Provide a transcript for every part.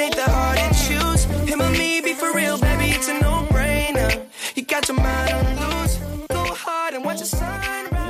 it ain't hard to choose. Him or me, be for real, baby, it's a no-brainer. You got your mind on loose. Go hard and watch.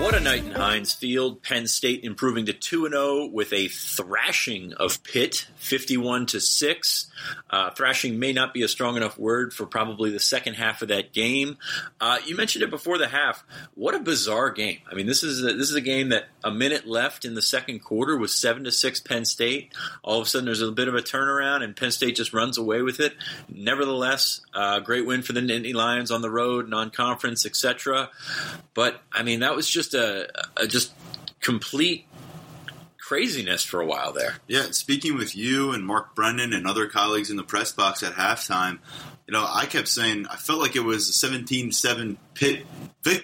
What a night Heinz Field. Penn State improving to 2 0 with a thrashing of Pitt, 51 to 6. Uh, thrashing may not be a strong enough word for probably the second half of that game. Uh, you mentioned it before the half. What a bizarre game. I mean, this is a, this is a game that a minute left in the second quarter was 7 to 6 Penn State. All of a sudden, there's a bit of a turnaround, and Penn State just runs away with it. Nevertheless, uh, great win for the Nittany Lions on the road, non conference, etc. But, I mean, that was just a Uh, just complete craziness for a while there. Yeah, speaking with you and Mark Brennan and other colleagues in the press box at halftime, you know, I kept saying I felt like it was a 17-7 Pitt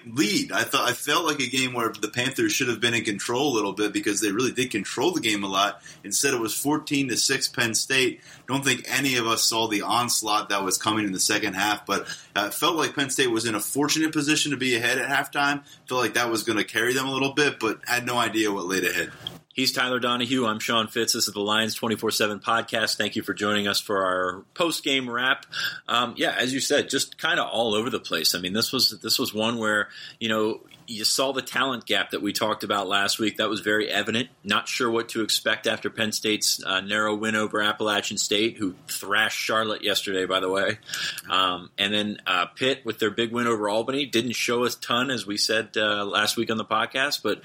lead. I thought I felt like a game where the Panthers should have been in control a little bit because they really did control the game a lot. Instead, it was 14 to six Penn State. Don't think any of us saw the onslaught that was coming in the second half, but uh, it felt like Penn State was in a fortunate position to be ahead at halftime. Felt like that was going to carry them a little bit, but had no idea what laid ahead. He's Tyler Donohue. I'm Sean Fitz. This is the Lions 24 7 podcast. Thank you for joining us for our post game wrap. Um, yeah, as you said, just kind of all over the place. I mean, this was this was one where you know you saw the talent gap that we talked about last week. That was very evident. Not sure what to expect after Penn State's uh, narrow win over Appalachian State, who thrashed Charlotte yesterday, by the way. Um, and then uh, Pitt with their big win over Albany didn't show a ton, as we said uh, last week on the podcast. But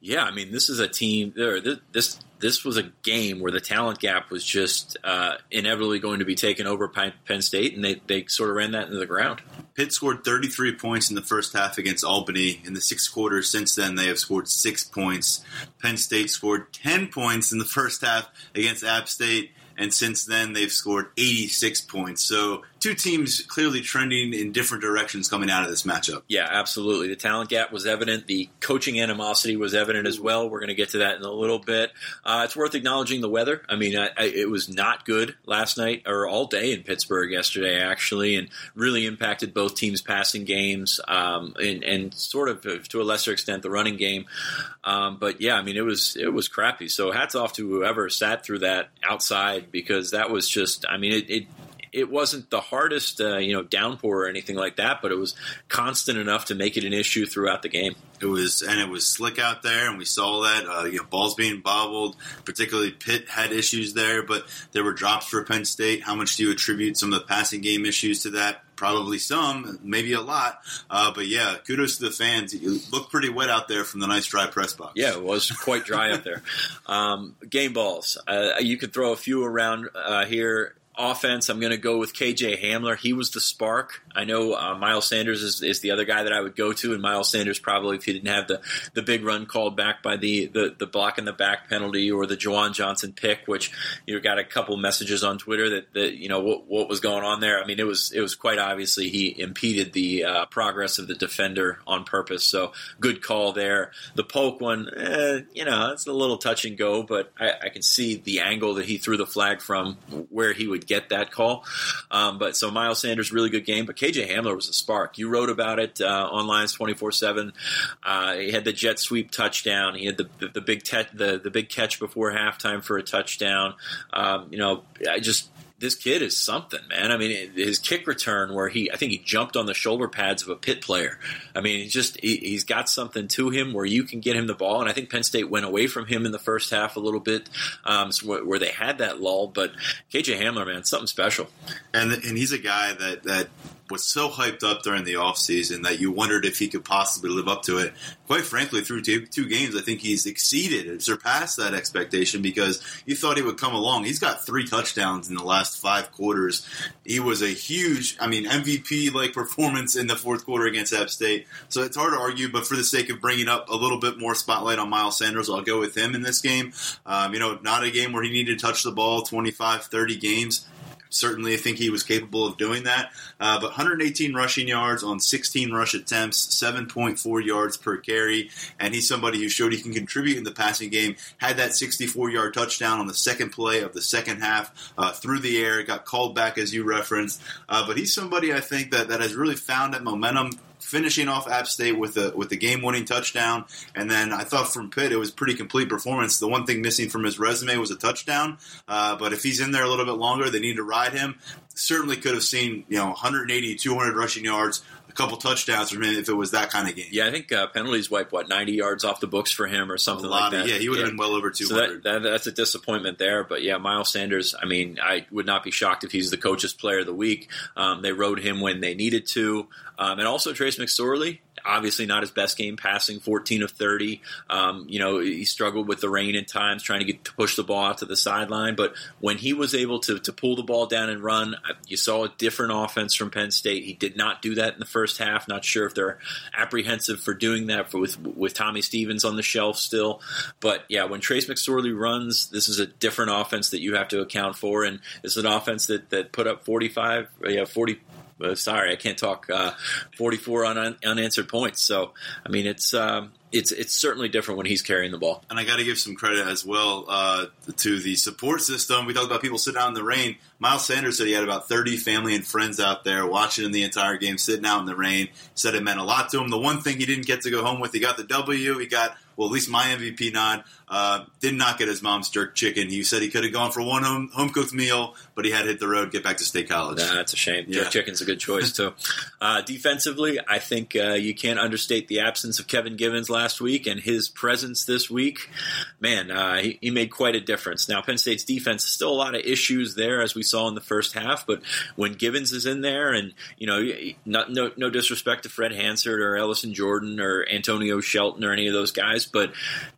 yeah, I mean, this is a team. This this was a game where the talent gap was just uh, inevitably going to be taken over by Penn State, and they, they sort of ran that into the ground. Pitt scored 33 points in the first half against Albany. In the six quarters since then, they have scored six points. Penn State scored 10 points in the first half against App State, and since then, they've scored 86 points. So two teams clearly trending in different directions coming out of this matchup. Yeah, absolutely. The talent gap was evident. The coaching animosity was evident as well. We're going to get to that in a little bit. Uh, it's worth acknowledging the weather. I mean, I, I, it was not good last night or all day in Pittsburgh yesterday, actually, and really impacted both teams' passing games um, and, and, sort of uh, to a lesser extent the running game. Um, but yeah, I mean, it was it was crappy. So hats off to whoever sat through that outside because that was just. I mean, it, it it wasn't the hardest, uh, you know, downpour or anything like that, but it was constant enough to make it an issue throughout the game. It was, and it was slick out there, and we saw that. Uh, you know, balls being bobbled. Particularly, Pitt had issues there, but there were drops for Penn State. How much do you attribute some of the passing game issues to that? Probably some, maybe a lot. Uh, but yeah, kudos to the fans. You look pretty wet out there from the nice dry press box. Yeah, it was quite dry out there. Um, game balls. Uh, you could throw a few around uh, here offense, I'm going to go with KJ Hamler. He was the spark. I know uh, Miles Sanders is, is, the other guy that I would go to, and Miles Sanders probably if he didn't have the, the big run called back by the, the, the block in the back penalty or the Juwan Johnson pick, which you got a couple messages on Twitter that, that you know what, what was going on there. I mean, it was it was quite obviously he impeded the uh, progress of the defender on purpose. So good call there. The Polk one, eh, you know, it's a little touch and go, but I, I can see the angle that he threw the flag from where he would would get that call. Um, but so Miles Sanders, really good game. But KJ Hamler was a spark. You wrote about it uh, on Lions twenty four seven. Uh, he had the jet sweep touchdown. He had the the, the big te- the the big catch before halftime for a touchdown. Um, you know, I just this kid is something, man. I mean, his kick return where he, I think he jumped on the shoulder pads of a Pitt player. I mean, he's just, he, has got something to him where you can get him the ball. And I think Penn State went away from him in the first half a little bit, um, where they had that lull. But KJ Hamler, man, something special. And and he's a guy that that was so hyped up during the offseason that you wondered if he could possibly live up to it. Quite frankly, through two, two games, I think he's exceeded and surpassed that expectation because you thought he would come along. He's got three touchdowns in the last five quarters. He was a huge, I mean, MVP like performance in the fourth quarter against App State. So it's hard to argue, but for the sake of bringing up a little bit more spotlight on Miles Sanders, I'll go with him in this game. Um, you know, not a game where he needed to touch the ball 25, 30 games certainly I think he was capable of doing that. Uh, but 118 rushing yards on 16 rush attempts, 7.4 yards per carry, and he's somebody who showed he can contribute in the passing game. Had that 64 yard touchdown on the second play of the second half uh, through the air, got called back as you referenced. Uh, but he's somebody I think that, that has really found that momentum finishing off App State with the with the game winning touchdown, and then I thought from Pitt it was pretty complete performance. The one thing missing from his resume was a touchdown, uh, but if he's in there a little bit longer, they need to ride him. Certainly could have seen you know 180, 200 rushing yards, a couple touchdowns from him if it was that kind of game. Yeah, I think uh, penalties wipe what ninety yards off the books for him or something like of, that. yeah, he would have been well over So 200. that, that, that's a disappointment there. But yeah, Miles Sanders. I mean, I would not be shocked if he's the coach's player of the week. Um, they rode him when they needed to, um, and also Trace McSorley. Obviously, not his best game passing, 14 of 30. Um, you know, he struggled with the rain at times, trying to get to push the ball out to the sideline. But when he was able to, to pull the ball down and run, uh, you saw a different offense from Penn State. He did not do that in the first half. Not sure if they're apprehensive for doing that for, with with Tommy Stevens on the shelf still. But yeah, when Trace McSorley runs, this is a different offense that you have to account for, and it's an offense that, that put up 45, yeah, 40. Sorry, I can't talk. Uh, 44 un- unanswered points. So, I mean, it's um, it's it's certainly different when he's carrying the ball. and I got to give some credit as well uh, to the support system. We talked about people sitting out in the rain. Miles Sanders said he had about 30 family and friends out there watching him the entire game, sitting out in the rain. Said it meant a lot to him. The one thing he didn't get to go home with, he got the W. He got, well, at least my MVP nod. Uh, did not get his mom's jerk chicken. He said he could have gone for one home, home cooked meal, but he had to hit the road, get back to State College. Nah, that's a shame. Yeah. Jerk chicken's a good choice too. uh, defensively, I think uh, you can't understate the absence of Kevin Givens last week and his presence this week. Man, uh, he, he made quite a difference. Now, Penn State's defense still a lot of issues there, as we saw in the first half. But when Givens is in there, and you know, not, no no disrespect to Fred Hansard or Ellison Jordan or Antonio Shelton or any of those guys, but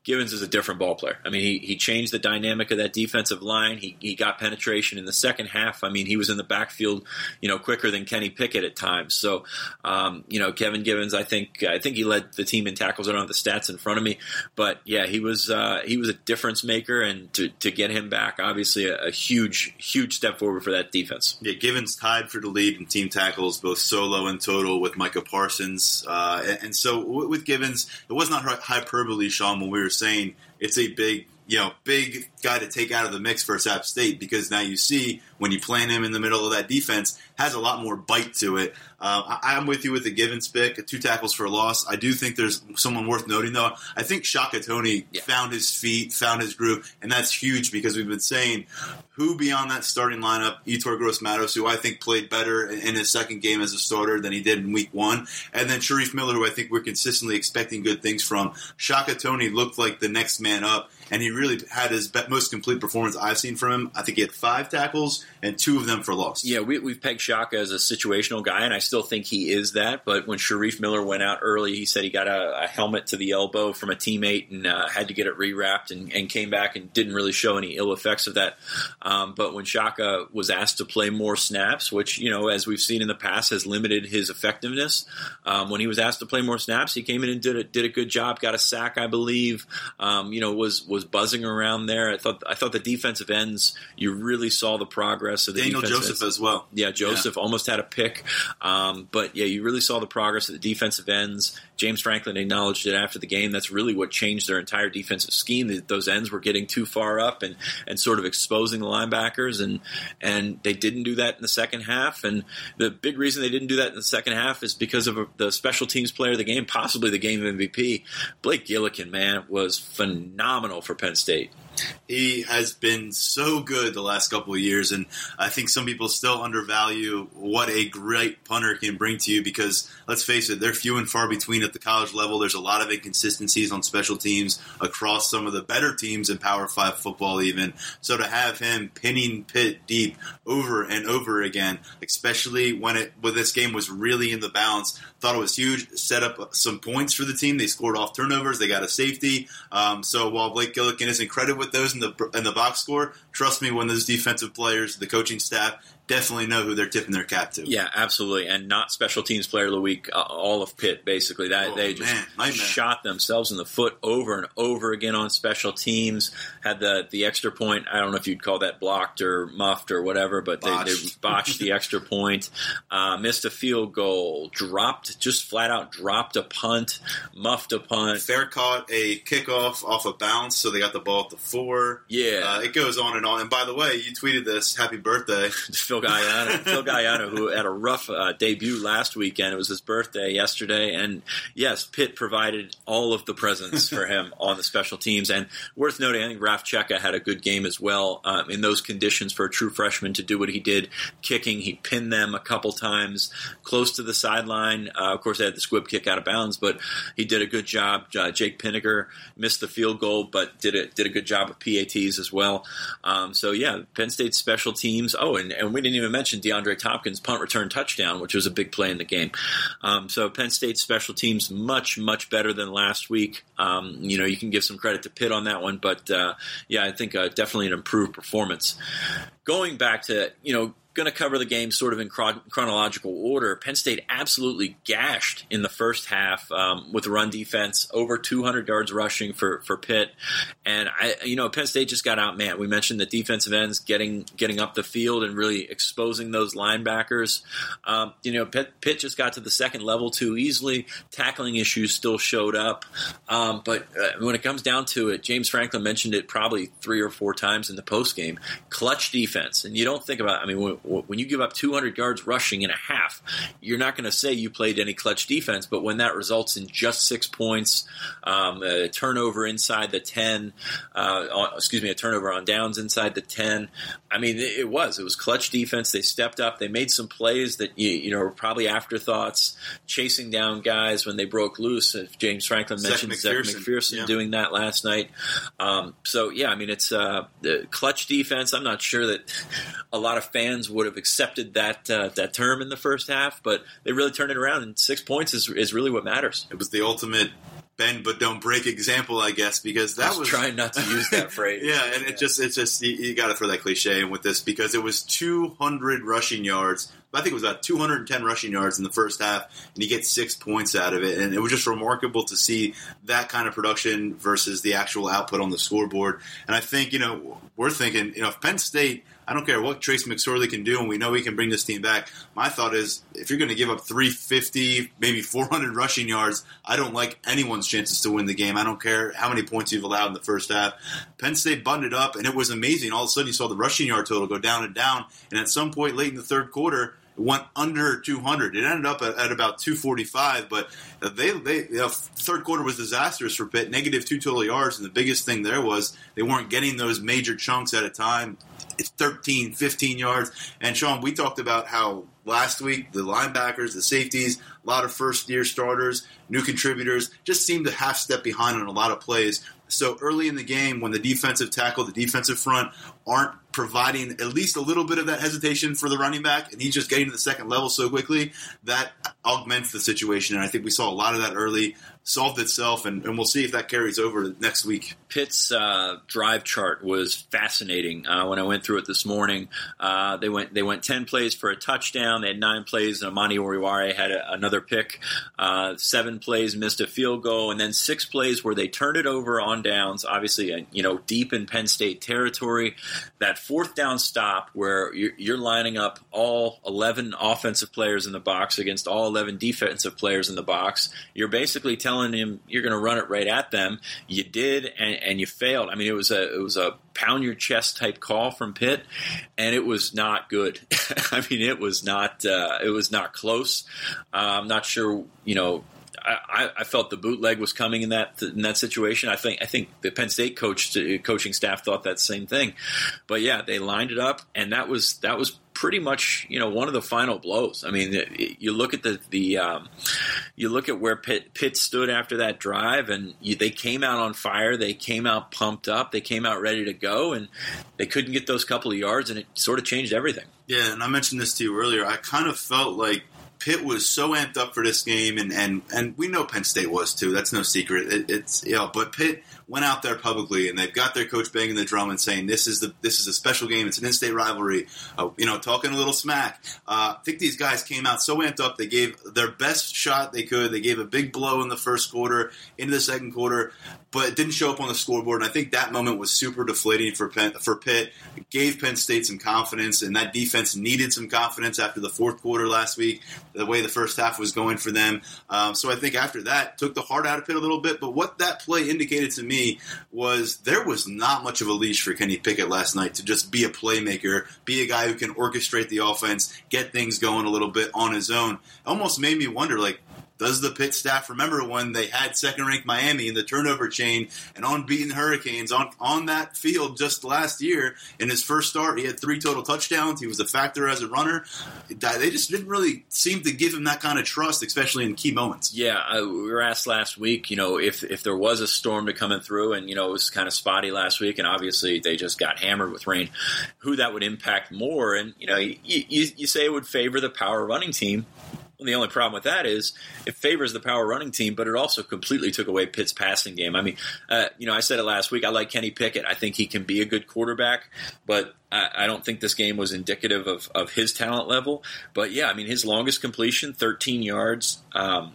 Givens is a different ball player. I mean, he, he changed the dynamic of that defensive line. He, he got penetration in the second half. I mean, he was in the backfield, you know, quicker than Kenny Pickett at times. So, um, you know, Kevin Givens, I think I think he led the team in tackles. I don't have the stats in front of me, but yeah, he was uh, he was a difference maker, and to, to get him back, obviously, a, a huge huge step forward for that defense. Yeah, Givens tied for the lead in team tackles, both solo and total, with Micah Parsons. Uh, and, and so with Givens, it was not hyperbole, Sean, when we were saying it's a big, you know, big guy to take out of the mix for App State because now you see when you plant him in the middle of that defense has a lot more bite to it. Uh, I, I'm with you with the Givens pick, two tackles for a loss. I do think there's someone worth noting though. I think Shaka Toney Yeah. found his feet, found his groove, and that's huge because we've been saying who beyond that starting lineup, Yetur Gross Matos, who I think played better in in his second game as a starter than he did in week one, and then Shareef Miller, who I think we're consistently expecting good things from. Shaka Toney looked like the next man up, and he really had his most complete performance I've seen from him. I think he had five tackles and two of them for loss. Yeah, we, we've pegged Shaka as a situational guy, and I still think he is that. But when Shareef Miller went out early, he said he got a, a helmet to the elbow from a teammate and uh, had to get it rewrapped and, and came back and didn't really show any ill effects of that. Um, but when Shaka was asked to play more snaps, which, you know, as we've seen in the past, has limited his effectiveness, um, when he was asked to play more snaps, he came in and did a, did a good job, got a sack, I believe, um, you know, was, was buzzing around there. I thought, I thought the defensive ends, you really saw the progress of the Daniel Joseph ends. as well. Yeah, Joseph almost had a pick, um, Um, but yeah, you really saw the progress of the defensive ends. James Franklin acknowledged it after the game. That's really what changed their entire defensive scheme. That Those ends were getting too far up and, and sort of exposing the linebackers, and and they didn't do that in the second half. And the big reason they didn't do that in the second half is because of the special teams player of the game, possibly the game MVP. Blake Gillikin, man, was phenomenal for Penn State. He has been so good the last couple of years, and I think some people still undervalue what a great punter can bring to you because, let's face it, they're few and far between at the college level. There's a lot of inconsistencies on special teams across some of the better teams in Power 5 football, even. So to have him pinning Pitt deep over and over again, especially when it when this game was really in the balance, thought it was huge. Set up some points for the team. They scored off turnovers. They got a safety. Um, so while Blake Gillikin isn't credited with those in the in the box score, trust me, when those defensive players, the coaching staff, definitely know who they're tipping their cap to. Yeah, absolutely, and not special teams player of the week. Uh, all of Pitt, basically, that Oh, they just man, shot themselves in the foot over and over again on special teams. Had the the extra point. I don't know if you'd call that blocked or muffed or whatever, but they, they Botched. botched the extra point. Uh, missed a field goal. Dropped just flat out dropped a punt. Muffed a punt. Fair caught a kickoff off a bounce, so they got the ball at the four. Yeah, Uh, it goes on and on. And by the way, you tweeted this. Happy birthday. Phil Galiano. Phil Galiano, who had a rough uh, debut last weekend. It was his birthday yesterday, and yes, Pitt provided all of the presents for him on the special teams. And worth noting, I think Raf Checa had a good game as well um, in those conditions for a true freshman to do what he did, kicking. He pinned them a couple times close to the sideline. Uh, of course, they had the squib kick out of bounds, but he did a good job. Uh, Jake Pinegar missed the field goal, but did a, did a good job of PATs as well. Um, so yeah, Penn State special teams. Oh, and, and we didn't even mention DeAndre Thompkins' punt return touchdown, which was a big play in the game. Um, so Penn State special teams much much better than last week. Um, you know, you can give some credit to Pitt on that one, but uh, yeah, I think uh, definitely an improved performance. Going back to you know going to cover the game sort of in chronological order. Penn State absolutely gashed in the first half um, with run defense, over 200 yards rushing for for Pitt, and I, you know, Penn State just got out. Man, we mentioned the defensive ends getting getting up the field and really exposing those linebackers. Um, you know, Pitt, Pitt, just got to the second level too easily. Tackling issues still showed up, um, but uh, when it comes down to it, James Franklin mentioned it probably three or four times in the post game. Clutch defense, and you don't think about. I mean. When, when you give up 200 yards rushing in a half, you're not going to say you played any clutch defense. But when that results in just six points, um, a turnover inside the 10, uh, excuse me, a turnover on downs inside the 10, I mean, it, it, was. It was clutch defense. They stepped up. They made some plays that you, you know were probably afterthoughts, chasing down guys when they broke loose. If James Franklin mentioned Zech McPhearson, McPhearson yeah. doing that last night. Um, so yeah, I mean, it's uh, clutch defense. I'm not sure that a lot of fans would have accepted that uh, that term in the first half, but they really turned it around. And six points is is really what matters. It was the ultimate bend but don't break example, I guess, because that was, was, trying not to use that phrase. yeah, and yeah. it just it's just you, you got to throw that cliche in with this because it was 200 rushing yards. I think it was about 210 rushing yards in the first half, and he gets six points out of it. And it was just remarkable to see that kind of production versus the actual output on the scoreboard. And I think you know we're thinking, you know, if Penn State I don't care what Trace McSorley can do, and we know he can bring this team back. My thought is, if you're going to give up 350, maybe 400 rushing yards, I don't like anyone's chances to win the game. I don't care how many points you've allowed in the first half. Penn State buttoned up, and it was amazing. All of a sudden, you saw the rushing yard total go down and down, and at some point late in the third quarter, it went under 200. It ended up at, at about 245, but they, they know, third quarter was disastrous for Pitt, negative two total yards, and the biggest thing there was they weren't getting those major chunks at a time. It's 13, 15 yards. And Sean, we talked about how last week the linebackers, the safeties, a lot of first year starters, new contributors just seemed to half step behind on a lot of plays. So early in the game, when the defensive tackle, the defensive front aren't providing at least a little bit of that hesitation for the running back, and he's just getting to the second level so quickly, that augments the situation. And I think we saw a lot of that early solved itself, and, and we'll see if that carries over next week. Pitt's uh, drive chart was fascinating uh, when I went through it this morning. Uh, they went they went ten plays for a touchdown. They had nine plays, and Amani Oruwariye had a, another pick. Uh, seven plays, missed a field goal, and then six plays where they turned it over on downs. Obviously, uh, you know, deep in Penn State territory. That fourth down stop where you're, you're lining up all eleven offensive players in the box against all eleven defensive players in the box. You're basically telling telling him you're going to run it right at them. You did, and, and you failed. I mean, it was a it was a pound your chest type call from Pitt, and it was not good. I mean, it was not uh, it was not close. Uh, I'm not sure, you know. I, I, felt the bootleg was coming in that in that situation. I think I think the Penn State coach coaching staff thought that same thing, but yeah, they lined it up, and that was that was pretty much you know one of the final blows. I mean, you look at the the um, you look at where Pitt, Pitt stood after that drive, and you, they came out on fire. They came out pumped up. They came out ready to go, and they couldn't get those couple of yards, and it sort of changed everything. Yeah, and I mentioned this to you earlier. I kind of felt like Pitt was so amped up for this game, and, and, and we know Penn State was too. That's no secret. It, it's you know, but Pitt went out there publicly and they've got their coach banging the drum and saying this is the this is a special game. It's an in-state rivalry. Uh, you know, talking a little smack. Uh, I think these guys came out so amped up. They gave their best shot they could. They gave a big blow in the first quarter. Into the second quarter, but it didn't show up on the scoreboard. And I think that moment was super deflating for Penn, for Pitt. It gave Penn State some confidence, and that defense needed some confidence after the fourth quarter last week, the way the first half was going for them. Um, so I think after that, took the heart out of Pitt a little bit. But what that play indicated to me was there was not much of a leash for Kenny Pickett last night to just be a playmaker, be a guy who can orchestrate the offense, get things going a little bit on his own. It almost made me wonder, like, does the Pitt staff remember when they had second ranked Miami in the turnover chain and unbeaten Hurricanes on, on that field just last year in his first start? He had three total touchdowns. He was a factor as a runner. They just didn't really seem to give him that kind of trust, especially in key moments. Yeah, I, we were asked last week, you know, if, if there was a storm to coming through and, you know, it was kind of spotty last week and obviously they just got hammered with rain, who that would impact more. And, you know, you, you, you say it would favor the power running team well, the only problem with that is it favors the power running team, but it also completely took away Pitt's passing game. I mean, uh, you know, I said it last week. I like Kenny Pickett. I think he can be a good quarterback, but I, I don't think this game was indicative of, of his talent level. But yeah, I mean, his longest completion, 13 yards. Um,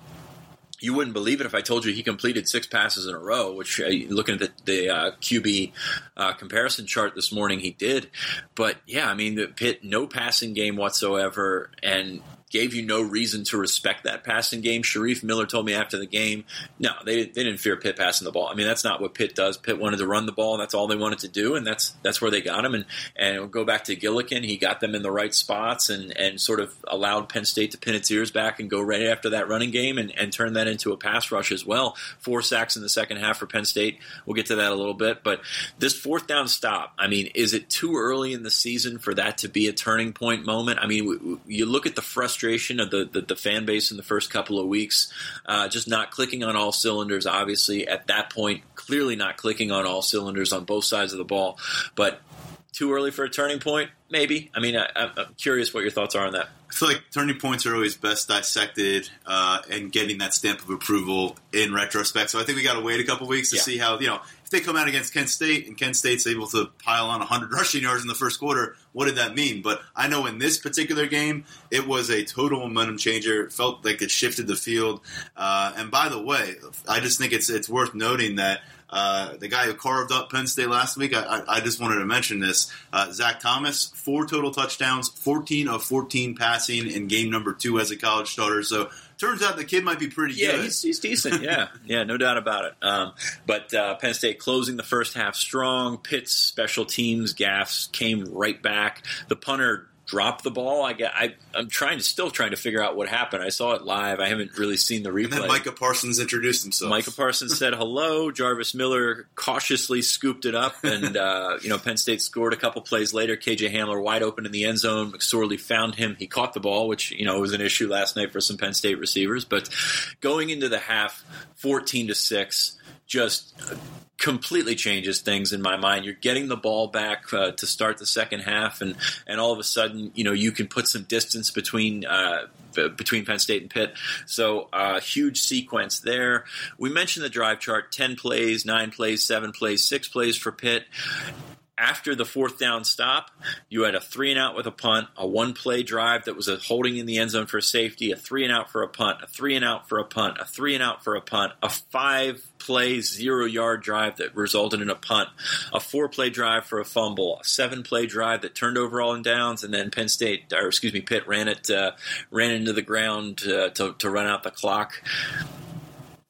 you wouldn't believe it if I told you he completed six passes in a row, which uh, looking at the, the uh, QB uh, comparison chart this morning, he did. But yeah, I mean, the Pitt, no passing game whatsoever. And gave you no reason to respect that passing game. Shareef Miller told me after the game, no, they, they didn't fear Pitt passing the ball. I mean, that's not what Pitt does. Pitt wanted to run the ball. And that's all they wanted to do, and that's that's where they got him. And and we'll go back to Gillikin. He got them in the right spots and and sort of allowed Penn State to pin its ears back and go right after that running game and, and turn that into a pass rush as well. Four sacks in the second half for Penn State. We'll get to that a little bit. But this fourth down stop, I mean, is it too early in the season for that to be a turning point moment? I mean, you look at the frustration frustration of the, the, the, fan base in the first couple of weeks, uh, just not clicking on all cylinders. Obviously, at that point, clearly not clicking on all cylinders on both sides of the ball. But too early for a turning point? Maybe. I mean, I, am curious what your thoughts are on that. I feel like turning points are always best dissected uh, and getting that stamp of approval in retrospect. So I think we got to wait a couple weeks to yeah. see how you know they come out against Kent State and Kent State's able to pile on 100 rushing yards in the first quarter, what did that mean? But I know in this particular game, it was a total momentum changer. It felt like it shifted the field. Uh, and by the way, I just think it's it's worth noting that. Uh, the guy who carved up Penn State last week, I, I, I just wanted to mention this. Uh, Zac Thomas, four total touchdowns, 14 of 14 passing in game number two as a college starter. So turns out the kid might be pretty yeah, good. he's, he's decent. Yeah, yeah, no doubt about it. Um, but uh, Penn State closing the first half strong. Pitt's special teams gaffes came right back. The punter dropped the ball. I, I I'm trying to still trying to figure out what happened. I saw it live. I haven't really seen the replay. And then Micah Parsons introduced himself. Micah Parsons said hello. Jarvis Miller cautiously scooped it up, and uh, you know Penn State scored a couple plays later. KJ Hamler wide open in the end zone. McSorley found him. He caught the ball, which you know was an issue last night for some Penn State receivers. But going into the half, fourteen to six, just completely changes things in my mind. You're getting the ball back uh, to start the second half, and and all of a sudden, you know, you can put some distance between. Uh, between Penn State and Pitt. So, uh, huge sequence there. We mentioned the drive chart 10 plays, 9 plays, 7 plays, 6 plays for Pitt after the fourth down stop, you had a three and out with a punt, a one play drive that was a holding in the end zone for safety, a three and out for a punt, a three and out for a punt, a three and out for a punt, a five play zero yard drive that resulted in a punt, a four play drive for a fumble, a seven play drive that turned over all in downs, and then Penn State or excuse me Pitt ran it uh, ran into the ground uh, to to run out the clock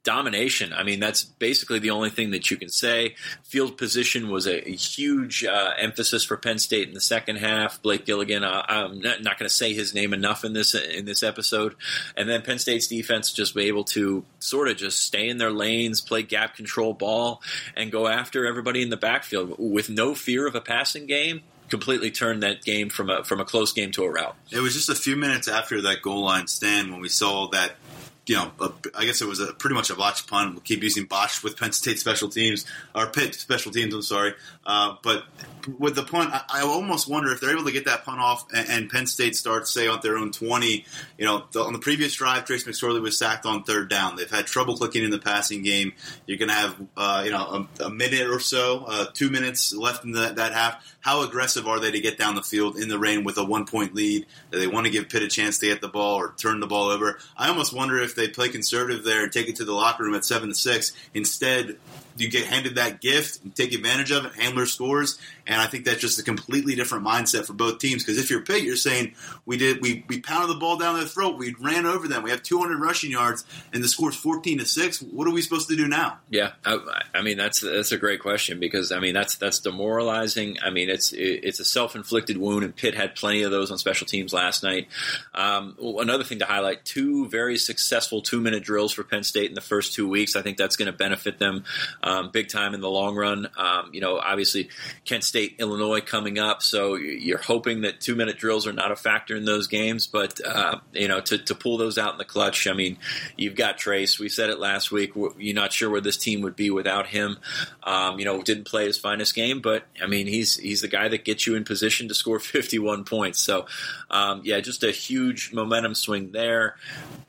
domination. I mean, that's basically the only thing that you can say. Field position was a, a huge uh, emphasis for Penn State in the second half. Blake Gillikin, uh, I'm not, not going to say his name enough in this in this episode. And then Penn State's defense just be able to sort of just stay in their lanes, play gap control ball, and go after everybody in the backfield with no fear of a passing game completely turned that game from a from a close game to a rout. It was just a few minutes after that goal line stand when we saw that you know, a, I guess it was a pretty much a botch pun. We'll keep using botch with Penn State special teams or Pitt special teams. I'm sorry, uh, but with the punt, I, I, almost wonder if they're able to get that punt off and, and Penn State starts say on their own 20. You know, the, on the previous drive, Trace McSorley was sacked on third down. They've had trouble clicking in the passing game. You're going to have uh, you know a, a, minute or so, uh, two minutes left in the, that half. How aggressive are they to get down the field in the rain with a one point lead? Do they want to give Pitt a chance to get the ball or turn the ball over? I almost wonder if they play conservative there and take it to the locker room at seven to six. Instead, you get handed that gift and take advantage of it. Hamler scores, and I think that's just a completely different mindset for both teams. Because if you're Pitt, you're saying we did we we pounded the ball down their throat, we ran over them, we have 200 rushing yards, and the score's 14 to six. What are we supposed to do now? Yeah, I, I mean that's that's a great question because I mean that's that's demoralizing. I mean it's it's a self inflicted wound, and Pitt had plenty of those on special teams last night. Um, another thing to highlight: two very successful two minute drills for Penn State in the first two weeks. I think that's going to benefit them um, big time in the long run. Um, you know, obviously Kent State, Illinois coming up, so you're hoping that two minute drills are not a factor in those games. But uh, you know, to, to pull those out in the clutch, I mean, you've got Trace. We said it last week. You're not sure where this team would be without him. Um, you know, didn't play his finest game, but I mean, he's he's the guy that gets you in position to score 51 points. So, um, yeah, just a huge momentum swing there.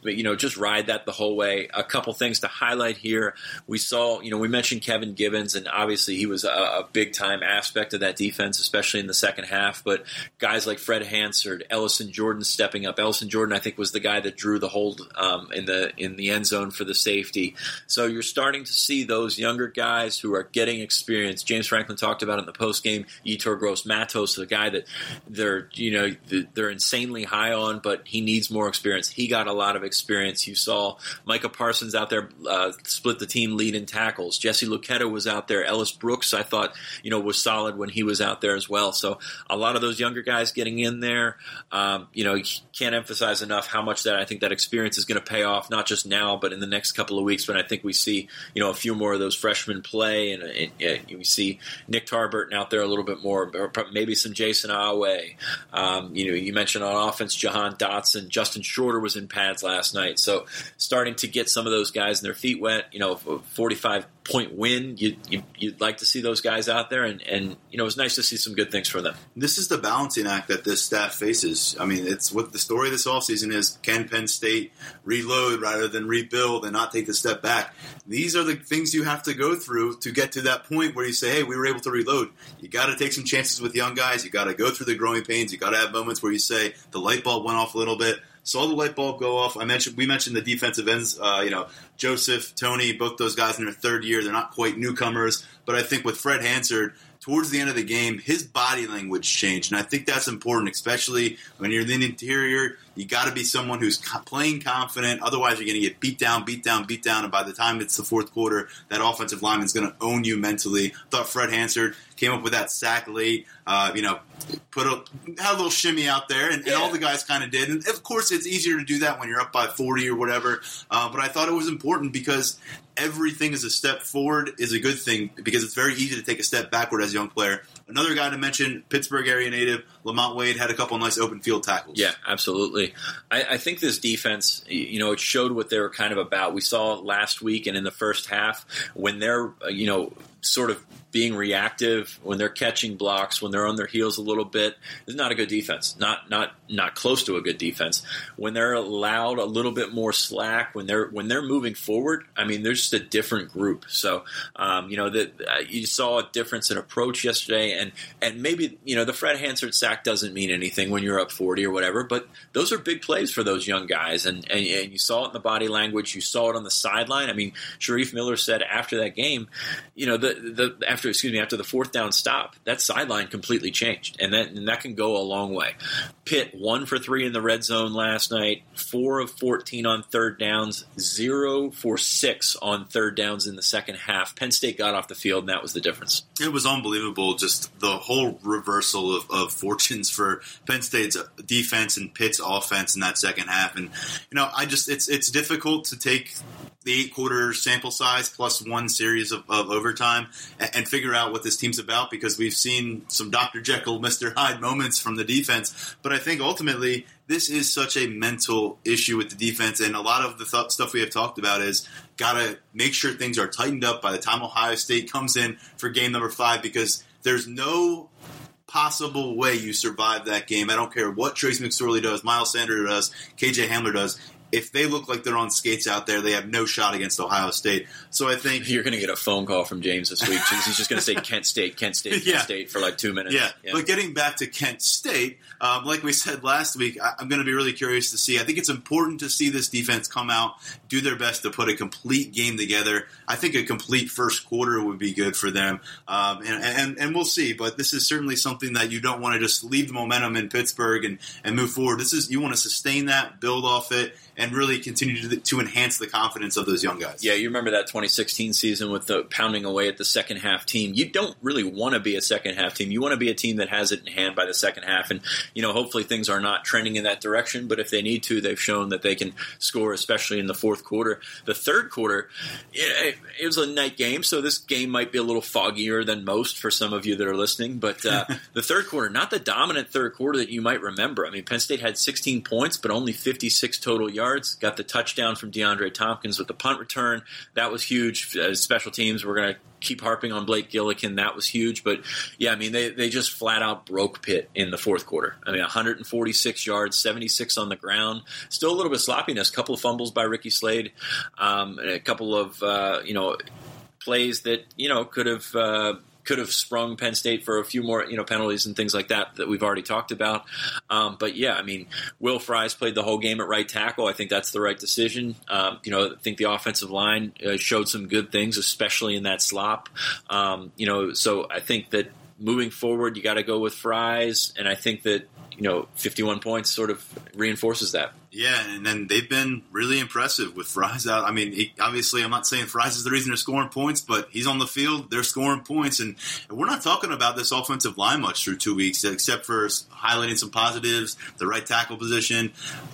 But you know, just ride that the whole way. A couple things to highlight here. We saw, you know, we mentioned Kevin Givens, and obviously he was a, a big time aspect of that defense, especially in the second half. But guys like Fred Hansard, Ellison Jordan stepping up. Ellison Jordan, I think, was the guy that drew the hold um, in the in the end zone for the safety. So you're starting to see those younger guys who are getting experience. James Franklin talked about in the post game. Yetur Gross Matos, the guy that they're you know they're insanely high on, but he needs more experience. He got a lot of experience. You saw Micah Parsons out there uh, split the team lead in tackles. Jesse Luketa was out there. Ellis Brooks, I thought, you know, was solid when he was out there as well. So a lot of those younger guys getting in there. Um, you know, can't emphasize enough how much that I think that experience is going to pay off, not just now, but in the next couple of weeks when I think we see, you know, a few more of those freshmen play and, and, and we see Nick Tarburton out there a little bit more, or maybe some Jayson Oweh. Um, you know, you mentioned on offense, Jahan Dotson, Justin Shorter was in pads last night. So starting to get some of those guys and their feet wet, you know, 45 point win. You, you, would like to see those guys out there, and, and you know, it's nice to see some good things for them. This is the balancing act that this staff faces. I mean, it's what the story of this offseason is can Penn State reload rather than rebuild and not take the step back? These are the things you have to go through to get to that point where you say, hey, we were able to reload. You got to take some chances with young guys. You got to go through the growing pains. You got to have moments where you say, the light bulb went off a little bit saw the light bulb go off. I mentioned we mentioned the defensive ends. Uh, you know, Joseph, Toney, both those guys in their third year. They're not quite newcomers, but I think with Fred Hansard, towards the end of the game, his body language changed, and I think that's important, especially when you're in the interior. You got to be someone who's playing confident. Otherwise, you're going to get beat down, beat down, beat down, and by the time it's the fourth quarter, that offensive lineman is going to own you mentally. I thought Fred Hansard came up with that sack late. Uh, you know, put a had a little shimmy out there, and, yeah. and all the guys kind of did. And of course, it's easier to do that when you're up by 40 or whatever. Uh, but I thought it was important because everything is a step forward is a good thing because it's very easy to take a step backward as a young player. Another guy to mention, Pittsburgh area native Lamont Wade had a couple nice open field tackles. Yeah, absolutely. I, I, think this defense, you know, it showed what they were kind of about. We saw last week and in the first half when they're, you know, sort of being reactive when they're catching blocks, when they're on their heels a little bit, is not a good defense. Not not not close to a good defense. When they're allowed a little bit more slack, when they're when they're moving forward, I mean, they're just a different group. So, um, you know, that uh, you saw a difference in approach yesterday, and and maybe you know the Fred Hansard sack doesn't mean anything when you're up forty or whatever, but those are big plays for those young guys, and and, and you saw it in the body language, you saw it on the sideline. I mean, Shareef Miller said after that game, you know, the the after excuse me after the fourth down stop, that sideline completely changed, and that and that can go a long way. Pitt one for three in the red zone last night, four of fourteen on third downs, zero for six on third downs in the second half. Penn State got off the field, and that was the difference. It was unbelievable, just the whole reversal of, of fortunes for Penn State's defense and Pitt's offense in that second half, and you know, I just it's it's difficult to take the eight quarter sample size plus one series of, of overtime and, and, figure out what this team's about because we've seen some Dr. Jekyll, Mr. Hyde moments from the defense. But I think ultimately this is such a mental issue with the defense, and a lot of the th- stuff we have talked about is got to make sure things are tightened up by the time Ohio State comes in for game number five because there's no possible way you survive that game. I don't care what Trace McSorley does, Miles Sanders does, KJ Hamler does if they look like they're on skates out there, they have no shot against Ohio State. So I think You're going to get a phone call from James this week. He's just going to say Kent State, Kent State, Kent Yeah. State for like two minutes. Yeah, but getting back to Kent State, um, like we said last week, I, I'm going to be really curious to see. I think it's important to see this defense come out, do their best to put a complete game together. I think a complete first quarter would be good for them, um, and, and and we'll see. But this is certainly something that you don't want to just leave the momentum in Pittsburgh and and move forward. This is you want to sustain that, build off it, and really continue to, to enhance the confidence of those young guys. Yeah, you remember that 2016 season with the pounding away at the second half team. You don't really want to be a second half team. You want to be a team that has it in hand by the second half. And, you know, hopefully things are not trending in that direction. But if they need to, they've shown that they can score, especially in the fourth quarter. The third quarter, it, it was a night game, so this game might be a little foggier than most for some of you that are listening. But uh, the third quarter, not the dominant third quarter that you might remember. I mean, Penn State had 16 points, but only 56 total yards. Got the touchdown from DeAndre Thompkins with the punt return. That was huge. Uh, special teams, we're going to keep harping on Blake Gillikin. That was huge. But yeah, I mean, they, they just flat out broke Pitt in the fourth quarter. I mean, 146 yards, 76 on the ground. Still a little bit of sloppiness. A couple of fumbles by Ricky Slade. Um, a couple of, uh, you know, plays that, you know, could have. Uh, could have sprung Penn State for a few more, you know, penalties and things like that that we've already talked about. Um, but yeah, I mean, Will Fries played the whole game at right tackle. I think that's the right decision. Um, you know, I think the offensive line uh, showed some good things, especially in that slop. Um, you know, so I think that moving forward, you got to go with Fries, and I think that you know, 51 points sort of reinforces that. Yeah, and then they've been really impressive with Fries out. I mean, he, obviously, I'm not saying Fries is the reason they're scoring points, but he's on the field, they're scoring points, and we're not talking about this offensive line much through two weeks, except for highlighting some positives, the right tackle position.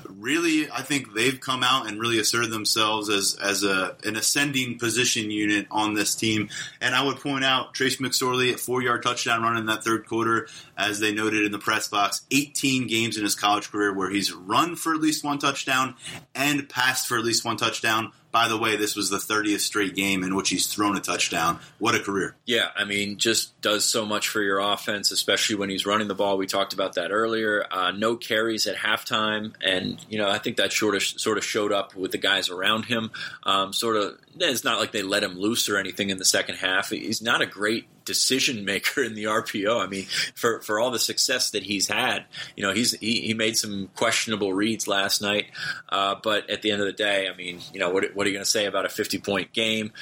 Really, I think they've come out and really asserted themselves as as a an ascending position unit on this team. And I would point out Trace McSorley at four yard touchdown run in that third quarter, as they noted in the press box. 18 games in his college career where he's run for at least one touchdown and passed for at least one touchdown. By the way, this was the 30th straight game in which he's thrown a touchdown. What a career. Yeah, I mean, just does so much for your offense, especially when he's running the ball. We talked about that earlier. Uh, no carries at halftime, and you know I think that sort of sort of showed up with the guys around him. Um, sort of, it's not like they let him loose or anything in the second half. He's not a great decision maker in the RPO. I mean, for for all the success that he's had, you know, he's he, he made some questionable reads last night, uh, but at the end of the day, I mean, you know, what what are you going to say about a fifty point game?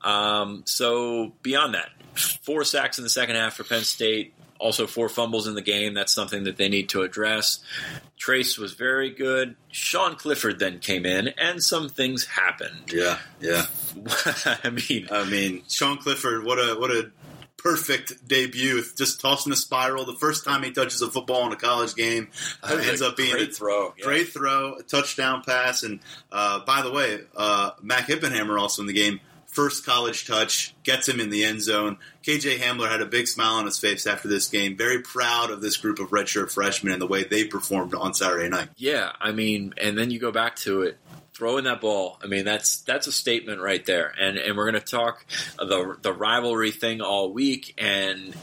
Um, so beyond that, four sacks in the second half for Penn State. Also, four fumbles in the game. That's something that they need to address. Trace was very good. Sean Clifford then came in, and some things happened. Yeah, yeah. I mean, I mean, Sean Clifford, what a what a perfect debut, just tossing a spiral. The first time he touches a football in a college game, uh, ends up being great a throw. Yeah. great throw, a touchdown pass. And uh, by the way, uh, Mac Hippenhammer also in the game. First college touch gets him in the end zone. KJ Hamler had a big smile on his face after this game. Very proud of this group of redshirt freshmen and the way they performed on Saturday night. Yeah, I mean, and then you go back to it, throwing that ball. I mean, that's that's a statement right there. And and we're going to talk the the rivalry thing all week, and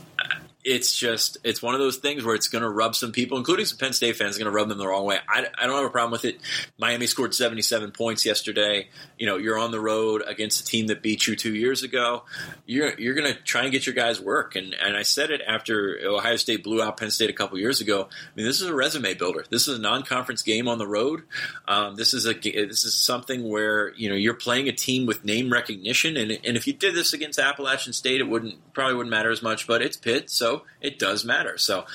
it's just it's one of those things where it's going to rub some people, including some Penn State fans, going to rub them the wrong way. I, I don't have a problem with it. Miami scored 77 points yesterday. You know, you're on the road against a team that beat you two years ago. You're you're going to try and get your guys work. And and I said it after Ohio State blew out Penn State a couple years ago. I mean, this is a resume builder. This is a non-conference game on the road. Um, this is a this is something where you know you're playing a team with name recognition. And and if you did this against Appalachian State, it wouldn't probably wouldn't matter as much. But it's Pitt, so it does matter. So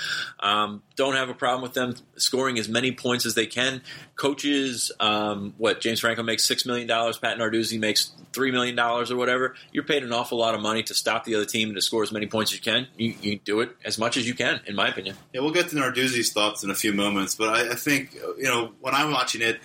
um, don't have a problem with them scoring as many points as they can. Coaches, um, what James Franco makes six million dollars, Pat Narduzzi makes three million dollars or whatever. You're paid an awful lot of money to stop the other team and to score as many points as you can. You, you do it as much as you can, in my opinion. Yeah, we'll get to Narduzzi's thoughts in a few moments, but I, I think you know when I'm watching it,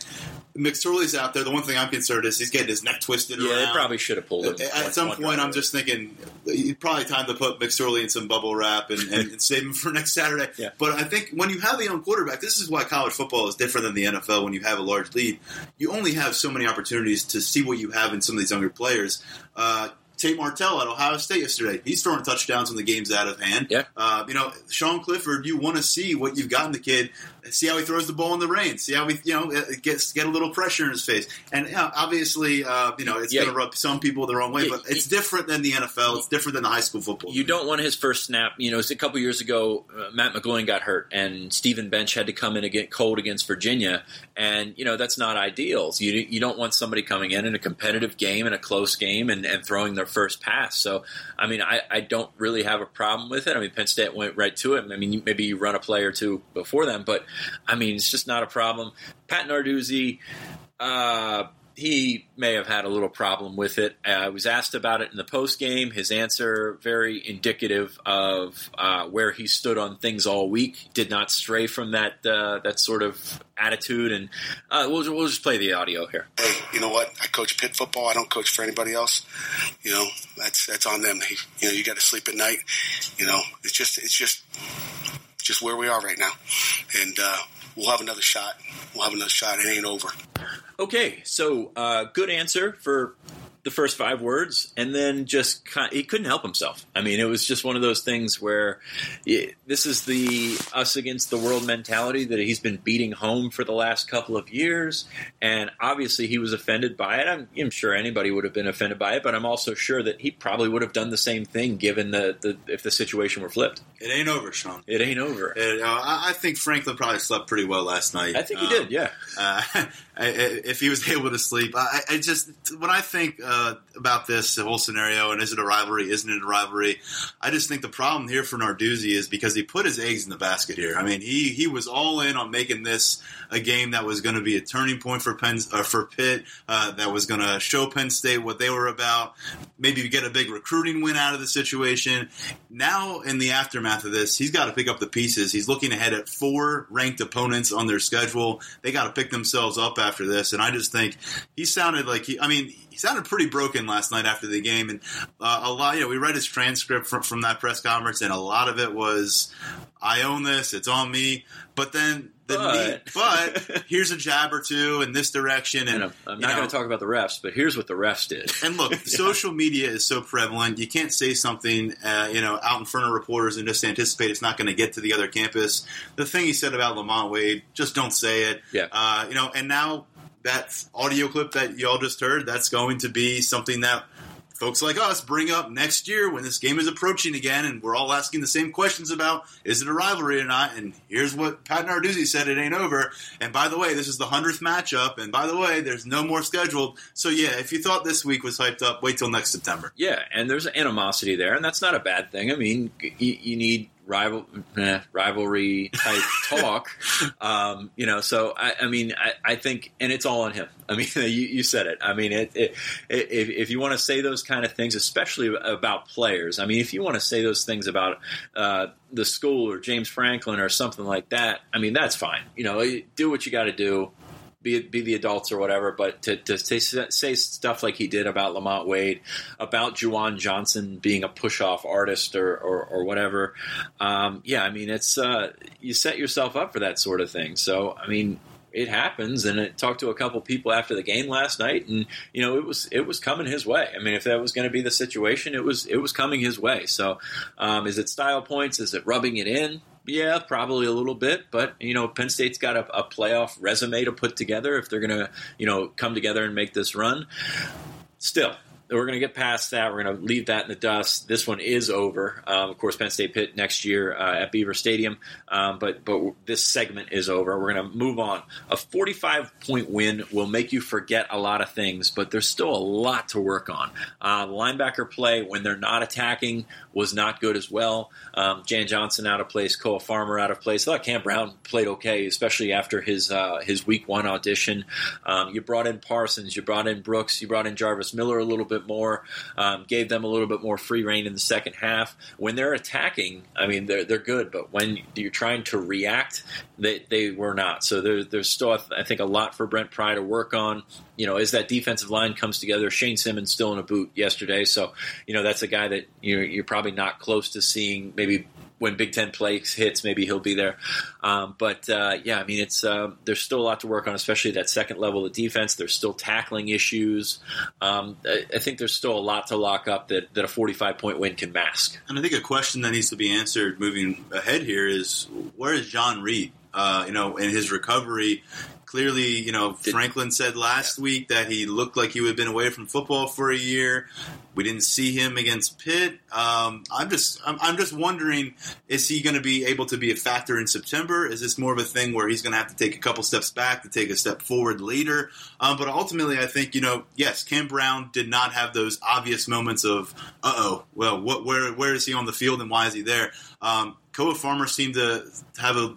McSorley's out there. The one thing I'm concerned is he's getting his neck twisted. Yeah, around. they probably should have pulled him. At some point. I'm just thinking it's probably time to put McSorley in some bubble wrap and, and, and save him for next Saturday. Yeah. But I think when you have a young quarterback, this is why college football is different than the NFL. When you have a large lead, you only have so many opportunities to see what you have in some of these younger players. Uh, Tate Martell at Ohio State yesterday. He's throwing touchdowns when the game's out of hand. Yeah. Uh, you know, Sean Clifford, you want to see what you've got in the kid. See how he throws the ball in the rain. See how he, you know, it gets get a little pressure in his face. And you know, obviously, uh, you know, it's Yeah. going to rub some people the wrong way, Yeah, but it's different than the NFL. It's different than the high school football. You don't want his first snap. You know, it's a couple years ago, uh, Matt McGloin got hurt, and Steven Bench had to come in and get cold against Virginia, and you know that's not ideal. So you you don't want somebody coming in in a competitive game in a close game and, and throwing their first pass. So I mean, I, I don't really have a problem with it. I mean, Penn State went right to it. I mean, maybe you run a play or two before them, but I mean, it's just not a problem. Pat Narduzzi. Uh, he may have had a little problem with it. Uh, I was asked about it in the post game. His answer very indicative of uh, where he stood on things all week. Did not stray from that uh, that sort of attitude. And uh, we'll we'll just play the audio here. hey, you know what? I coach Pitt football. I don't coach for anybody else. You know, that's that's on them. You know, you got to sleep at night. You know, it's just it's just just where we are right now, and uh, we'll have another shot. We'll have another shot. It ain't over. Okay, so uh, good answer for the first five words, and then just kind he couldn't help himself. I mean, it was just one of those things where it, this is the us against the world mentality that he's been beating home for the last couple of years, and obviously he was offended by it. I'm, I'm sure anybody would have been offended by it, but I'm also sure that he probably would have done the same thing given the, the if the situation were flipped. it ain't over, Sean. It ain't over. It, uh, I think Franklin probably slept pretty well last night. I think he Um, did. Yeah. uh, if he was able to sleep. I, I just when I think uh, about this whole scenario and is it a rivalry? Isn't it a rivalry? I just think the problem here for Narduzzi is because he put his eggs in the basket here. I mean, he he was all in on making this a game that was going to be a turning point for Penn uh, for Pitt, uh, that was going to show Penn State what they were about. Maybe get a big recruiting win out of the situation. Now, in the aftermath of this, he's got to pick up the pieces. He's looking ahead at four ranked opponents on their schedule. They got to pick themselves up after this, and I just think he sounded like he. I mean, he sounded pretty broken last night after the game, and uh, a lot. You know, we read his transcript from, from that press conference, and a lot of it was, "I own this. It's on me." But then. The But- but here's a jab or two in this direction, and And I'm, not going to talk about the refs, but here's what the refs did. and look, social media is so prevalent. You can't say something, uh, you know, out in front of reporters and just anticipate it's not going to get to the other campus. The thing he said about Lamont Wade, just don't say it. Yeah. Uh, you know, and now that audio clip that y'all just heard, that's going to be something that folks like us bring up next year when this game is approaching again, and we're all asking the same questions about is it a rivalry or not? And here's what Pat Narduzzi said: it ain't over. And by the way, this is the hundredth matchup. And by the way, there's no more scheduled. So yeah, if you thought this week was hyped up, wait till next September. Yeah, and there's animosity there, and that's not a bad thing. I mean, you, you need rival eh, rivalry type talk, um, you know. So I, I mean, I, I think, and it's all on him. I mean, you, you said it. I mean, it, it, if, if you want to say those kind of things, especially about players, I mean, if you want to say those things about uh, the school or James Franklin or something like that, I mean, that's fine. You know, do what you got to do be be the adults or whatever, but to, to say, say stuff like he did about Lamont Wade, about Juwan Johnson being a push off artist or, or, or whatever, um, yeah, I mean, it's uh, you set yourself up for that sort of thing. So, I mean, it happens. And I talked to a couple people after the game last night, and you know, it was it was coming his way. I mean, if that was going to be the situation, it was it was coming his way. So, um, is it style points? Is it rubbing it in? Yeah, probably a little bit, but you know, Penn State's got a, a playoff resume to put together if they're going to, you know, come together and make this run. Still, we're going to get past that. We're going to leave that in the dust. This one is over. Um, of course, Penn State Pitt next year uh, at Beaver Stadium, um, but but this segment is over. We're going to move on. A 45 point win will make you forget a lot of things, but there's still a lot to work on. Uh, linebacker play when they're not attacking was not good as well. Um, Jan Johnson out of place, Koa Farmer out of place. I thought Cam Brown played okay, especially after his uh, his week one audition. Um, you brought in Parsons, you brought in Brooks, you brought in Jarvis Miller a little bit more, um, gave them a little bit more free reign in the second half. When they're attacking, I mean they're they're good, but when you're trying to react, they they were not. So there, there's still I think a lot for Brent Pry to work on. You know, as that defensive line comes together, Shane Simmons still in a boot yesterday, so you know that's a guy that you're, you're probably not close to seeing maybe when Big Ten play hits, maybe he'll be there. Um, but uh, yeah, I mean, it's uh, there's still a lot to work on, especially that second level of defense. There's still tackling issues. Um, I, I, think there's still a lot to lock up that, that a 45 point win can mask. And I think a question that needs to be answered moving ahead here is where is John Reid? Uh, you know, in his recovery, Clearly, you know, Franklin said last yeah. week that he looked like he had been away from football for a year. We didn't see him against Pitt. Um, I'm just, I'm, I'm, just wondering, is he going to be able to be a factor in September? Is this more of a thing where he's going to have to take a couple steps back to take a step forward later? Um, but ultimately, I think you know, yes, Cam Brown did not have those obvious moments of, uh oh, well, what, where, where is he on the field and why is he there? Um, Koa Farmer seemed to have a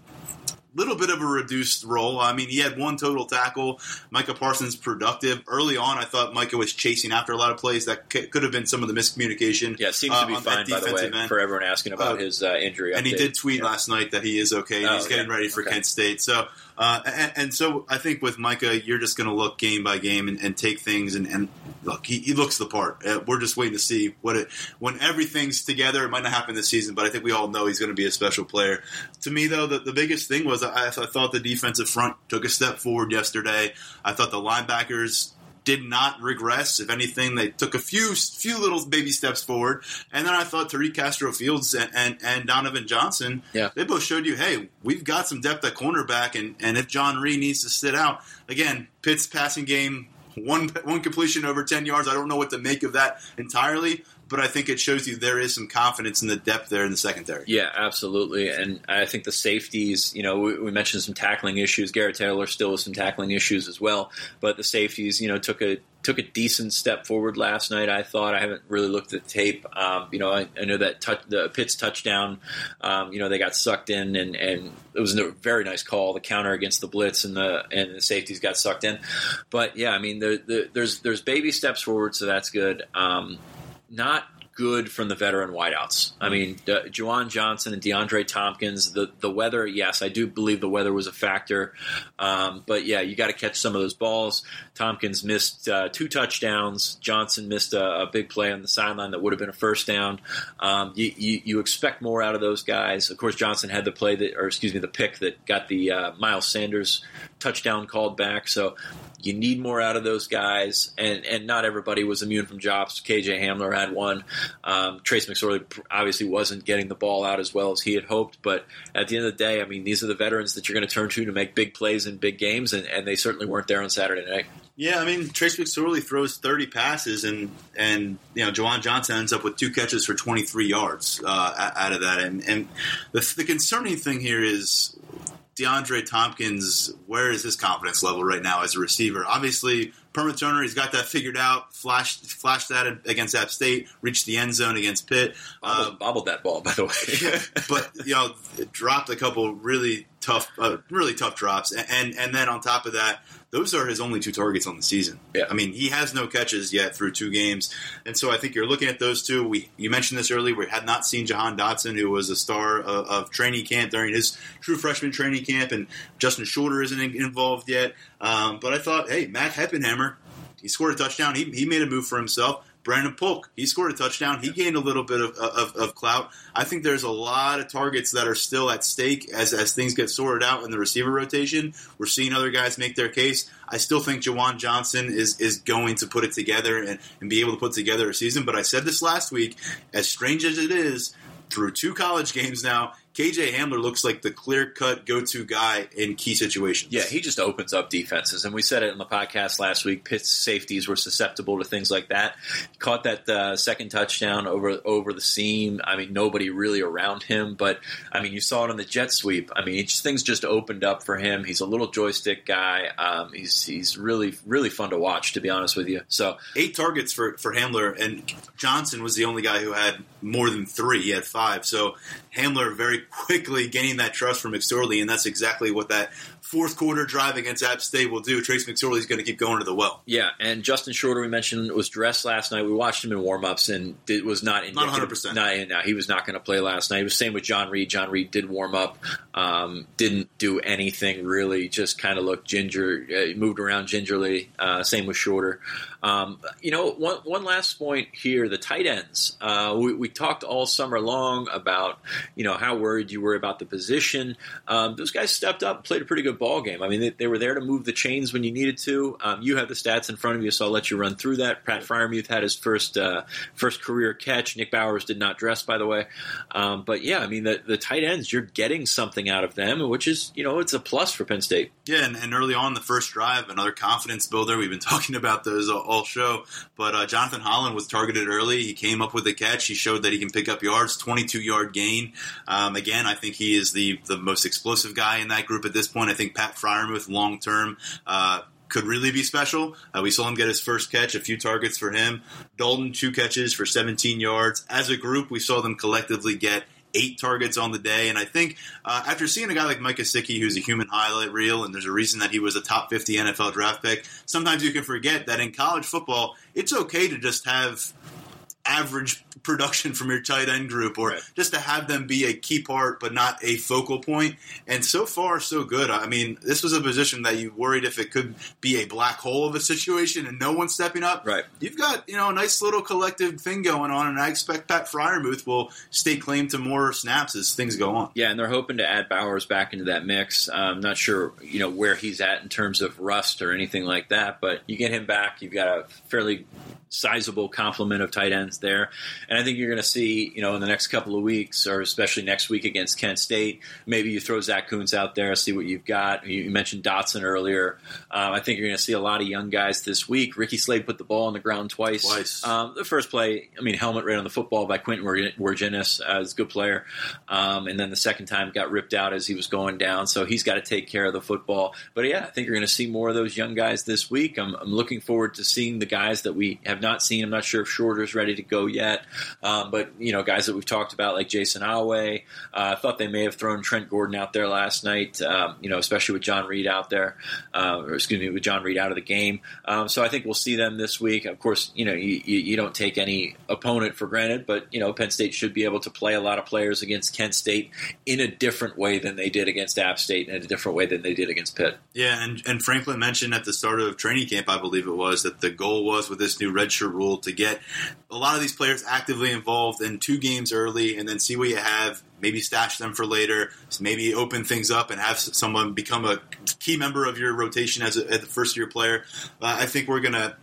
little bit of a reduced role. I mean, he had one total tackle. Micah Parsons productive early on. I thought Micah was chasing after a lot of plays that could have been some of the miscommunication. Yeah, seems to be uh, fine by the way end. for everyone asking about uh, his uh, injury. And update. he did tweet yeah. last night that he is okay and oh, he's getting ready for okay. Kent State. So uh, and, and, so I think with Micah, you're just going to look game by game and, and take things and, and look. He, he, looks the part. Uh, we're just waiting to see what it when everything's together. It might not happen this season, but I think we all know he's going to be a special player. To me, though, the, the biggest thing was I, I thought the defensive front took a step forward yesterday. I thought the linebackers did not regress. If anything, they took a few few little baby steps forward. And then I thought Tariq Castro Fields and, and, and, Donovan Johnson, yeah. they both showed you, hey, we've got some depth at cornerback, and, and if John Reid needs to sit out, again, Pitt's passing game, one one completion over ten yards. I don't know what to make of that entirely but I think it shows you there is some confidence in the depth there in the secondary. Yeah, absolutely. And I think the safeties, you know, we, we mentioned some tackling issues. Garrett Taylor still has some tackling issues as well, but the safeties, you know, took a took a decent step forward last night. I thought I haven't really looked at the tape. Um, you know, I, I know that touch, the Pitt's touchdown. Um, you know, they got sucked in, and, and it was a very nice call. The counter against the blitz, and the and the safeties got sucked in. But yeah, I mean, the, the, there's there's baby steps forward, so that's good. Um, not good from the veteran wideouts. I mean, uh, Juwan Johnson and DeAndre Thompkins. The the weather, yes, I do believe the weather was a factor. Um, but yeah, you got to catch some of those balls. Thompkins missed uh, two touchdowns. Johnson missed a, a, big play on the sideline that would have been a first down. Um, you, you, you, expect more out of those guys. Of course, Johnson had the play that, or excuse me, the pick that got the uh, Miles Sanders touchdown called back. So you need more out of those guys, and and not everybody was immune from jobs. KJ Hamler had one. Um, Trace McSorley obviously wasn't getting the ball out as well as he had hoped, but at the end of the day, I mean, these are the veterans that you're going to turn to to make big plays in big games, and, and they certainly weren't there on Saturday night. Yeah, I mean Trace McSorley throws 30 passes, and and you know Juwan Johnson ends up with two catches for 23 yards uh, out of that. And and the, the concerning thing here is DeAndre Thompkins, where is his confidence level right now as a receiver? Obviously, punt returner, he's got that figured out. Flashed, flashed that against App State. Reached the end zone against Pitt. Bobbled, uh, bobbled that ball, by the way. but you know, dropped a couple really tough, uh, really tough drops, and and then on top of that, those are his only two targets on the season. Yeah. I mean, he has no catches yet through two games, and so I think you're looking at those two. We you mentioned this earlier. We had not seen Jahan Dotson, who was a star of, of training camp during his true freshman training camp, and Justin Shorter isn't involved yet. Um, but I thought, hey, Mac Hippenhammer, he scored a touchdown. He, he made a move for himself. Brandon Polk, he scored a touchdown. He gained a little bit of, of, of, clout. I think there's a lot of targets that are still at stake as, as things get sorted out in the receiver rotation. We're seeing other guys make their case. I still think Juwan Johnson is, is going to put it together and, and be able to put together a season. But I said this last week, as strange as it is, through two college games now, KJ Hamler looks like the clear cut go to guy in key situations. Yeah, he just opens up defenses. And we said it in the podcast last week Pitt's safeties were susceptible to things like that. Caught that uh, second touchdown over over the seam. I mean, nobody really around him. But, I mean, you saw it on the jet sweep. I mean, just, things just opened up for him. He's a little joystick guy. Um, he's, he's really, really fun to watch, to be honest with you. So Eight targets for, for Hamler, and Johnson was the only guy who had more than three. He had five. So Hamler very quickly gaining that trust from McSorley, and that's exactly what that fourth quarter drive against App State will do. Trace McSorley is going to keep going to the well. Yeah, and Justin Shorter, we mentioned, was dressed last night. We watched him in warmups, and it was not not 100. percent No, he was not going to play last night. It was same with John Reid. John Reid did warm up. Um, didn't do anything really, just kind of looked ginger, uh, moved around gingerly. Uh, same with Shorter. Um, you know, one, one last point here the tight ends. Uh, we, we, talked all summer long about, you know, how worried you were about the position. Um, those guys stepped up, played a pretty good ball game. I mean, they, they were there to move the chains when you needed to. Um, you have the stats in front of you, so I'll let you run through that. Pat Freiermuth had his first uh, first career catch. Nick Bowers did not dress, by the way. Um, but yeah, I mean, the, the tight ends, you're getting something out of them, which is, you know, it's a plus for Penn State. Yeah, and, and early on the first drive, another confidence builder. We've been talking about those all, all show. But uh, Jonathan Holland was targeted early. He came up with a catch. He showed that he can pick up yards, 22 yard gain. Um, again, I think he is the, the most explosive guy in that group at this point. I think Pat Freiermuth, long term, uh, could really be special. Uh, we saw him get his first catch, a few targets for him. Dalton, two catches for 17 yards. As a group, we saw them collectively get eight targets on the day. And I think uh, after seeing a guy like Mike Gesicki, who's a human highlight reel, and there's a reason that he was a top 50 NFL draft pick, sometimes you can forget that in college football, it's okay to just have average production from your tight end group or right. just to have them be a key part but not a focal point. And so far, so good. I mean, this was a position that you worried if it could be a black hole of a situation and no one stepping up. Right. You've got, you know, a nice little collective thing going on, and I expect Pat Freiermuth will stake claim to more snaps as things go on. Yeah, and they're hoping to add Bowers back into that mix. I'm not sure, you know, where he's at in terms of rust or anything like that, but you get him back, you've got a fairly sizable complement of tight ends there. And I think you're going to see, you know, in the next couple of weeks, or especially next week against Kent State, maybe you throw Zack Kuntz out there, see what you've got. You mentioned Dotson earlier. Um, I think you're going to see a lot of young guys this week. Ricky Slade put the ball on the ground twice. Twice. Um, the first play, I mean, helmet right on the football by Quentin Wirginis, uh, is a good player. Um, and then the second time got ripped out as he was going down. So he's got to take care of the football. But yeah, I think you're going to see more of those young guys this week. I'm, I'm looking forward to seeing the guys that we have not seen. I'm not sure if Shorter's ready to go yet, um, but you know, guys that we've talked about like Jayson Oweh. Uh, I thought they may have thrown Trent Gordon out there last night. Um, you know, especially with John Reid out there, uh, or excuse me, with John Reid out of the game. Um, so I think we'll see them this week. Of course, you know, you, you, don't take any opponent for granted, but you know, Penn State should be able to play a lot of players against Kent State in a different way than they did against App State, and in a different way than they did against Pitt. Yeah, and and Franklin mentioned at the start of training camp, I believe it was, that the goal was with this new redshirt rule to get a lot of these players actively involved in two games early and then see what you have maybe stash them for later maybe open things up and have someone become a key member of your rotation as a, as a first year player uh, i think we're going to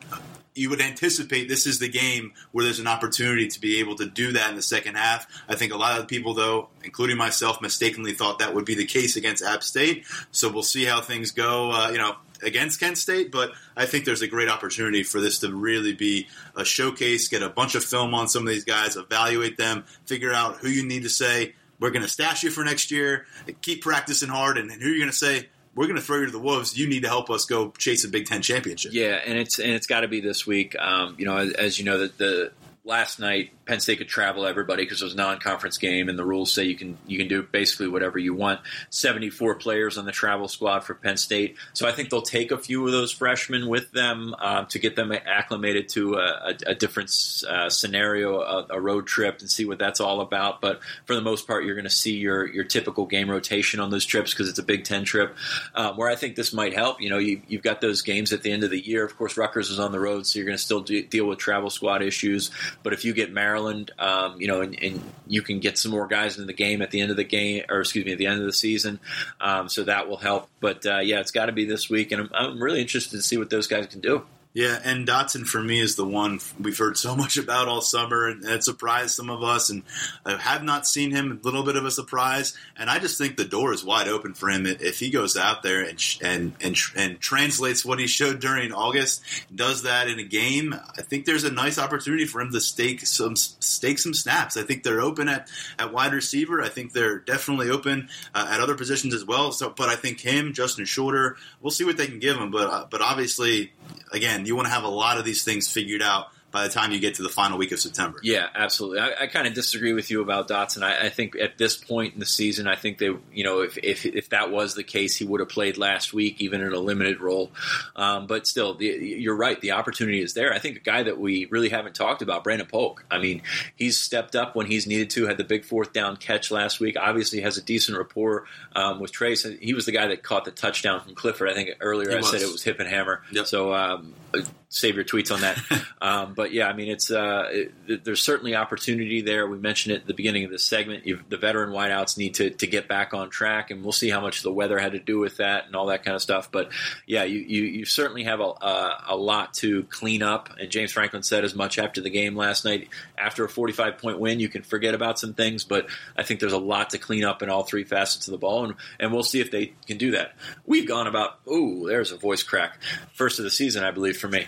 you would anticipate this is the game where there's an opportunity to be able to do that in the second half. I think a lot of people, though, including myself, mistakenly thought that would be the case against App State. So we'll see how things go. Uh, you know, against Kent State, but I think there's a great opportunity for this to really be a showcase, get a bunch of film on some of these guys, evaluate them, figure out who you need to say, we're going to stash you for next year, keep practicing hard, and, who you're going to say, we're going to throw you to the wolves. You need to help us go chase a Big Ten championship. Yeah, and it's and it's got to be this week. Um, you know, as, as, you know, the, the last night Penn State could travel everybody because it was a non-conference game, and the rules say you can you can do basically whatever you want. Seventy-four players on the travel squad for Penn State, so I think they'll take a few of those freshmen with them uh, to get them acclimated to a, a, a different uh, scenario, a, a, road trip, and see what that's all about. But for the most part, you're going to see your your typical game rotation on those trips because it's a Big Ten trip. Um, where I think this might help, you know, you, have got those games at the end of the year. Of course, Rutgers is on the road, so you're going to still do, deal with travel squad issues. But if you get Maryland um, you know, and, and, you can get some more guys in the game at the end of the game, or excuse me, at the end of the season. Um, so that will help. But uh, yeah, it's got to be this week, and I'm, I'm really interested to see what those guys can do. Yeah, and Dotson for me is the one we've heard so much about all summer, and it surprised some of us. And I have not seen him; a little bit of a surprise. And I just think the door is wide open for him if he goes out there and and and, and translates what he showed during August, does that in a game. I think there's a nice opportunity for him to stake some stake some snaps. I think they're open at, at wide receiver. I think they're definitely open uh, at other positions as well. So, but I think him, Justin Shorter, we'll see what they can give him. But uh, but obviously, again you want to have a lot of these things figured out by the time you get to the final week of September. Yeah, absolutely. I, I kind of disagree with you about Dotson. I, I, think at this point in the season, I think they, you know, if if, if that was the case, he would have played last week, even in a limited role. Um, but still, the, you're right. The opportunity is there. I think a guy that we really haven't talked about, Brandon Polk. I mean, he's stepped up when he's needed to. Had the big fourth down catch last week. Obviously, has a decent rapport um, with Trace. He was the guy that caught the touchdown from Clifford. I think earlier He I said it was Hippenhammer. Yep. So um, save your tweets on that. um, but yeah, I mean, it's uh, it, there's certainly opportunity there. We mentioned it at the beginning of this segment. You've, the veteran wideouts need to, to get back on track, and we'll see how much the weather had to do with that and all that kind of stuff. But yeah, you, you, you certainly have a, a, a lot to clean up. And James Franklin said as much after the game last night. After a 45 point win, you can forget about some things, but I think there's a lot to clean up in all three facets of the ball, and, and we'll see if they can do that. We've gone about, ooh, there's a voice crack. First of the season, I believe, for me.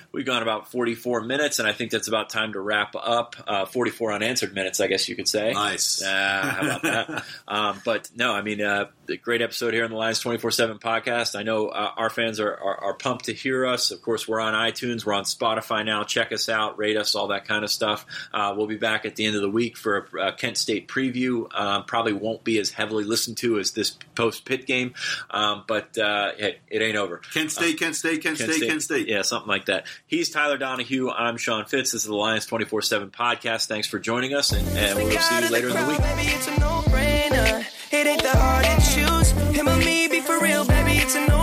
We've gone about 44 minutes, and I think that's about time to wrap up. Uh, 44 unanswered minutes, I guess you could say. Nice. Uh, how about that? um, but no, I mean, uh, great episode here on the Lions 24 7 podcast. I know uh, our fans are, are, are pumped to hear us. Of course, we're on iTunes, we're on Spotify now. Check us out, rate us, all that kind of stuff. Uh, we'll be back at the end of the week for a, a Kent State preview. Um, probably won't be as heavily listened to as this post Pitt game, um, but uh, it, it ain't over. Kent State, Kent State, Kent, State, Kent State. Yeah, something like that. He's Tyler Donohue. I'm Sean Fitz. This is the Lions 24 7 podcast. Thanks for joining us, and, and we'll see you later in the week. Baby, it's a no brainer. It ain't. Him or me, be for real, baby. It's a no